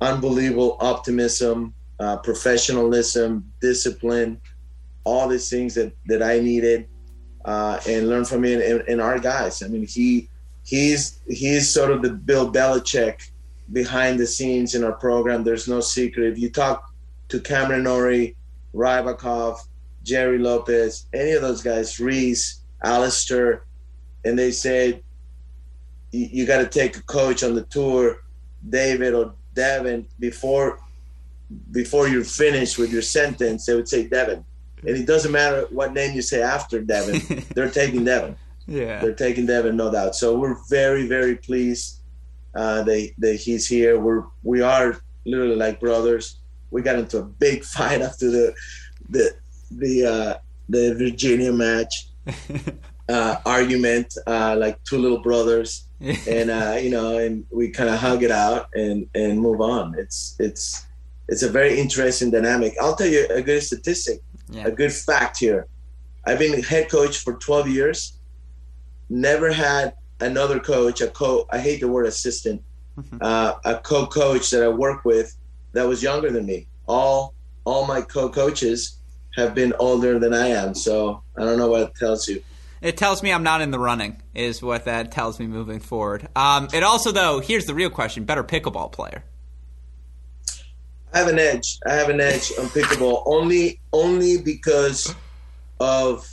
Speaker 2: unbelievable optimism, uh, professionalism, discipline, all these things that that I needed, uh, and learn from him and, and, our guys. I mean, he he's he's sort of the Bill Belichick behind the scenes in our program. There's no secret. If you talk to Cameron Norrie, Rybakov, Jerry Lopez, any of those guys, Reese, Alastair, and they said you, got to take a coach on the tour, David or Devin, before before you're finished with your sentence. They would say Devin, and it doesn't matter what name you say after Devin. they're taking Devin.
Speaker 1: Yeah,
Speaker 2: they're taking Devin, no doubt. So we're very very pleased uh, that, that he's here. We're we are literally like brothers. We got into a big fight after the the the uh, the Virginia match uh, argument, uh, like two little brothers, and uh, you know, and we kind of hug it out and and move on. It's it's it's a very interesting dynamic. I'll tell you a good statistic, yeah. a good fact here. I've been head coach for 12 years. Never had another coach, a co. I hate the word assistant, mm-hmm. uh, a co-coach that I work with that was younger than me. All all my co-coaches have been older than I am. So I don't know what it tells you.
Speaker 1: It tells me I'm not in the running, is what that tells me moving forward. Um, it also, though, here's the real question: better pickleball player.
Speaker 2: I have an edge. I have an edge on pickleball only only because of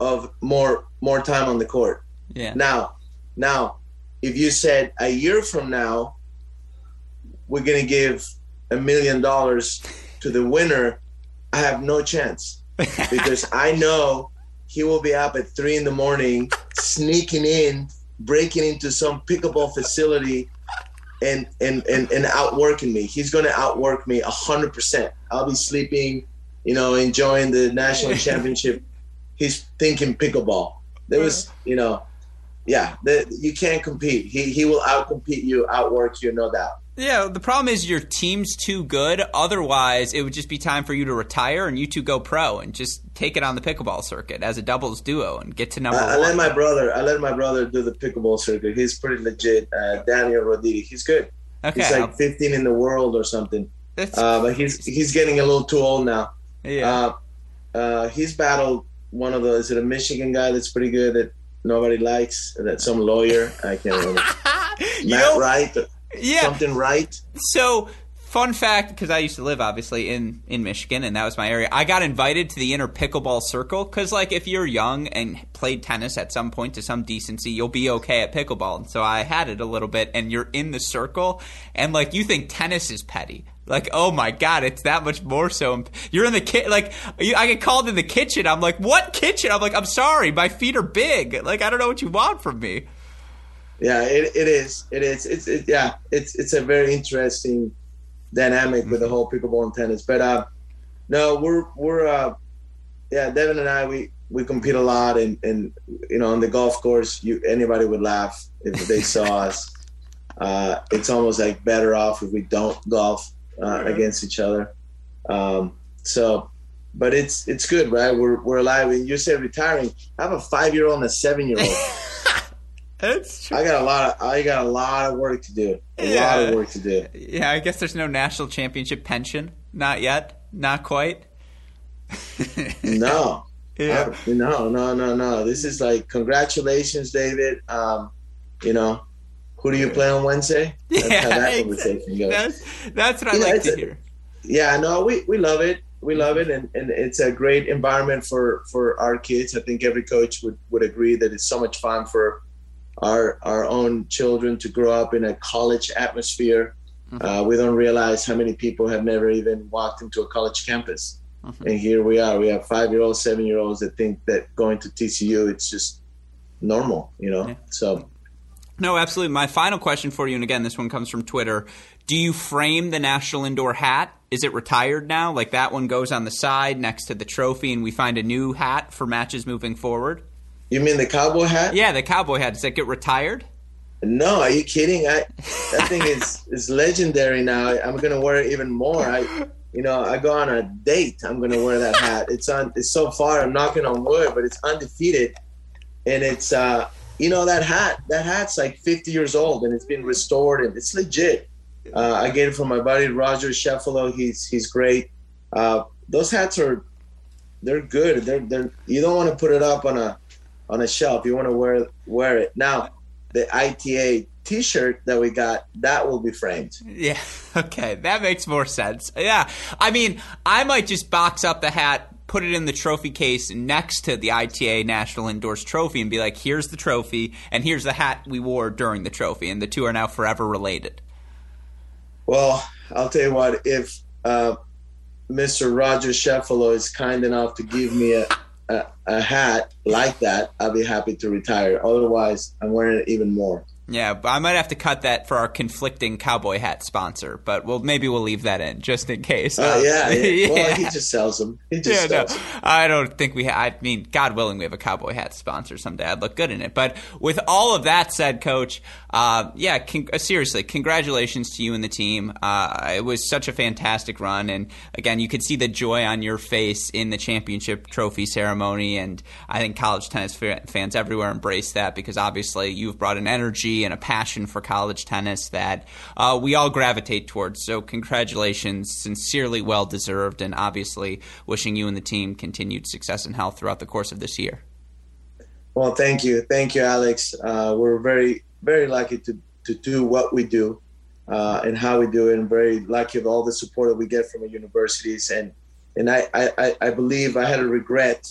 Speaker 2: of more more time on the court.
Speaker 1: Yeah.
Speaker 2: Now, now, if you said a year from now, we're gonna give a million dollars to the winner, I have no chance because I know he will be up at three in the morning, sneaking in, breaking into some pickleball facility, and and and, and outworking me. He's gonna outwork me hundred percent. I'll be sleeping, you know, enjoying the national championship. He's thinking pickleball. There was, mm. you know, yeah, the, you can't compete. He he will outcompete you, outwork you, no doubt.
Speaker 1: Yeah, the problem is your team's too good. Otherwise, it would just be time for you to retire and you two go pro and just take it on the pickleball circuit as a doubles duo and get to number
Speaker 2: I,
Speaker 1: I
Speaker 2: let my brother. I let my brother do the pickleball circuit. He's pretty legit. Uh, Daniel Roditi. He's good. Okay, he's like 15 in the world or something. Uh, but he's he's getting a little too old now.
Speaker 1: Yeah.
Speaker 2: Uh, uh, he's battled one of the. Is it a Michigan guy that's pretty good that nobody likes? That some lawyer. I can't remember. Matt Wright uh,
Speaker 1: yeah.
Speaker 2: something right.
Speaker 1: So, fun fact because I used to live obviously in in Michigan and that was my area. I got invited to the inner pickleball circle because like if you're young and played tennis at some point to some decency, you'll be okay at pickleball. And so I had it a little bit, and you're in the circle, and like you think tennis is petty. Like, oh my god, it's that much more so. You're in the kit. Like, I get called in the kitchen. I'm like, what kitchen? I'm like, I'm sorry, my feet are big. Like, I don't know what you want from me
Speaker 2: yeah it, it is it is it's it, yeah it's it's a very interesting dynamic mm-hmm. with the mm-hmm. whole pickleball and tennis but uh no we're we're uh yeah devin and i we we compete a lot and and you know on the golf course you anybody would laugh if they saw us uh it's almost like better off if we don't golf uh, against each other um so but it's it's good right we're we're alive and you say retiring i have a five year old and a seven year old
Speaker 1: That's true.
Speaker 2: I got a lot of I got a lot of work to do. A yeah. lot of work to do.
Speaker 1: Yeah, I guess there's no national championship pension. Not yet. Not quite.
Speaker 2: no. Yeah. I, no, no, no, no. This is like congratulations, David. Um, you know, who do you play on Wednesday?
Speaker 1: That's yeah, how that conversation goes. That's, that's what I you like know, to hear.
Speaker 2: Yeah, no, we, we love it. We love it, and, and it's a great environment for, for our kids. I think every coach would, would agree that it's so much fun for our our own children to grow up in a college atmosphere. Mm-hmm. Uh, we don't realize how many people have never even walked into a college campus, mm-hmm. and here we are. We have five year olds, seven year olds that think that going to TCU it's just normal, you know. Yeah. So.
Speaker 1: No, absolutely. My final question for you, and again, this one comes from Twitter. Do you frame the national indoor hat? Is it retired now? Like that one goes on the side next to the trophy, and we find a new hat for matches moving forward?
Speaker 2: You mean the cowboy hat?
Speaker 1: Yeah, the cowboy hat. Does that get retired?
Speaker 2: No, are you kidding? I that thing is is legendary now. I'm gonna wear it even more. I you know, I go on a date, I'm gonna wear that hat. It's on it's so far, I'm knocking on wood, but it's undefeated. And it's uh you know that hat, that hat's like 50 years old and it's been restored and it's legit. Uh, I get it from my buddy Roger Sheffalo. He's he's great. Uh, those hats are they're good. They're they're you don't want to put it up on a on a shelf. You want to wear wear it. Now, the ITA T-shirt that we got that will be framed.
Speaker 1: Yeah. Okay, that makes more sense. Yeah. I mean, I might just box up the hat, put it in the trophy case next to the ITA National Indoor Trophy, and be like, "Here's the trophy, and here's the hat we wore during the trophy," and the two are now forever related.
Speaker 2: Well, I'll tell you what. If uh, Mr. Roger Sheffalo is kind enough to give me a a, a, hat like that, I'll be happy to retire. Otherwise, I'm wearing it even more.
Speaker 1: Yeah, but I might have to cut that for our conflicting cowboy hat sponsor, but we'll maybe we'll leave that in just in case.
Speaker 2: Uh, yeah, yeah. yeah. Well, he just sells them. He just yeah, no, them.
Speaker 1: I don't think we. Ha- I mean, God willing, we have a cowboy hat sponsor someday. I'd look good in it. But with all of that said, Coach, uh, yeah, con- uh, seriously, congratulations to you and the team. Uh, it was such a fantastic run, and again, you could see the joy on your face in the championship trophy ceremony, and I think college tennis fans everywhere embrace that because obviously you've brought an energy and a passion for college tennis that uh, we all gravitate towards. So, congratulations, sincerely well deserved, and obviously wishing you and the team continued success and health throughout the course of this year.
Speaker 2: Well, thank you, thank you, Alex. Uh, we're very, very lucky to to do what we do uh, and how we do it, and very lucky of all the support that we get from the universities. And and I, I, I believe I had a regret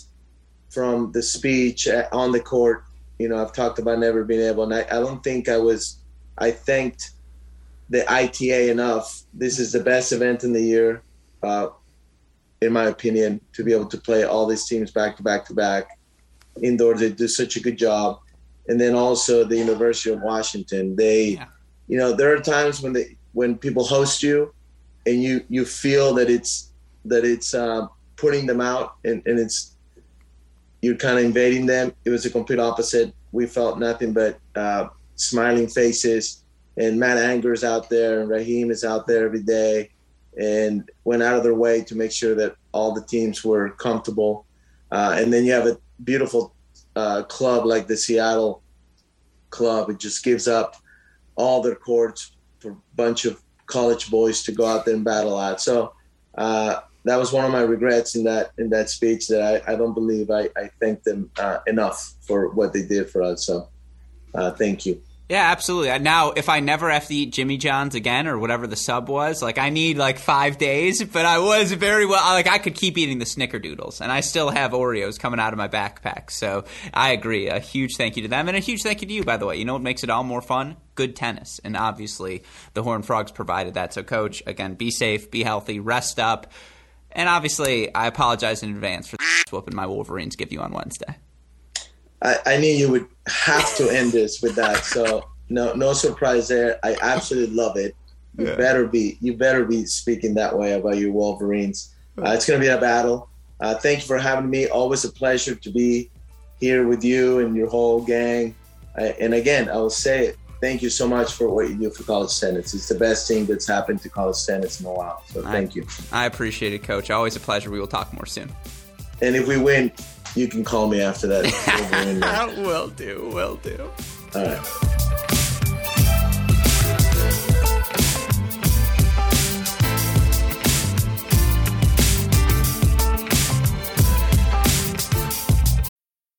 Speaker 2: from the speech on the court you know, I've talked about never being able, and I, I don't think I was. I thanked the ITA enough. This is the best event in the year, uh, in my opinion, to be able to play all these teams back to back to back indoors. They do such a good job, and then also the University of Washington. They, yeah. you know, there are times when they when people host you, and you you feel that it's that it's uh, putting them out, and, and it's you're kind of invading them. It was a complete opposite. We felt nothing but uh, smiling faces. And Matt Anger's out there, and Raheem is out there every day, and went out of their way to make sure that all the teams were comfortable. Uh, and then you have a beautiful uh, club like the Seattle club. It just gives up all their courts for a bunch of college boys to go out there and battle at. So uh, that was one of my regrets in that in that speech that I, I don't believe I, I thanked them uh, enough for what they did for us. So uh, thank you.
Speaker 1: Yeah, absolutely. Now, if I never have to eat Jimmy John's again or whatever the sub was, like I need like five days, but I was very well, like I could keep eating the snickerdoodles and I still have Oreos coming out of my backpack. So I agree. A huge thank you to them and a huge thank you to you, by the way. You know what makes it all more fun? Good tennis. And obviously the Horned Frogs provided that. So, coach, again, be safe, be healthy, rest up. And obviously, I apologize in advance for whooping my Wolverines give you on Wednesday.
Speaker 2: I, I knew you would have to end this with that. So no no surprise there. I absolutely love it. You yeah. better be you better be speaking that way about your Wolverines. Uh, it's going to be a battle. Uh, thank you for having me. Always a pleasure to be here with you and your whole gang. Uh, and again, I will say it thank you so much for what you do for college tennis. It's the best thing that's happened to college tennis in a while. So thank
Speaker 1: I,
Speaker 2: you.
Speaker 1: I appreciate it, Coach. Always a pleasure. We will talk more soon.
Speaker 2: And if we win, you can call me after that.
Speaker 1: will do. Will do.
Speaker 2: All right.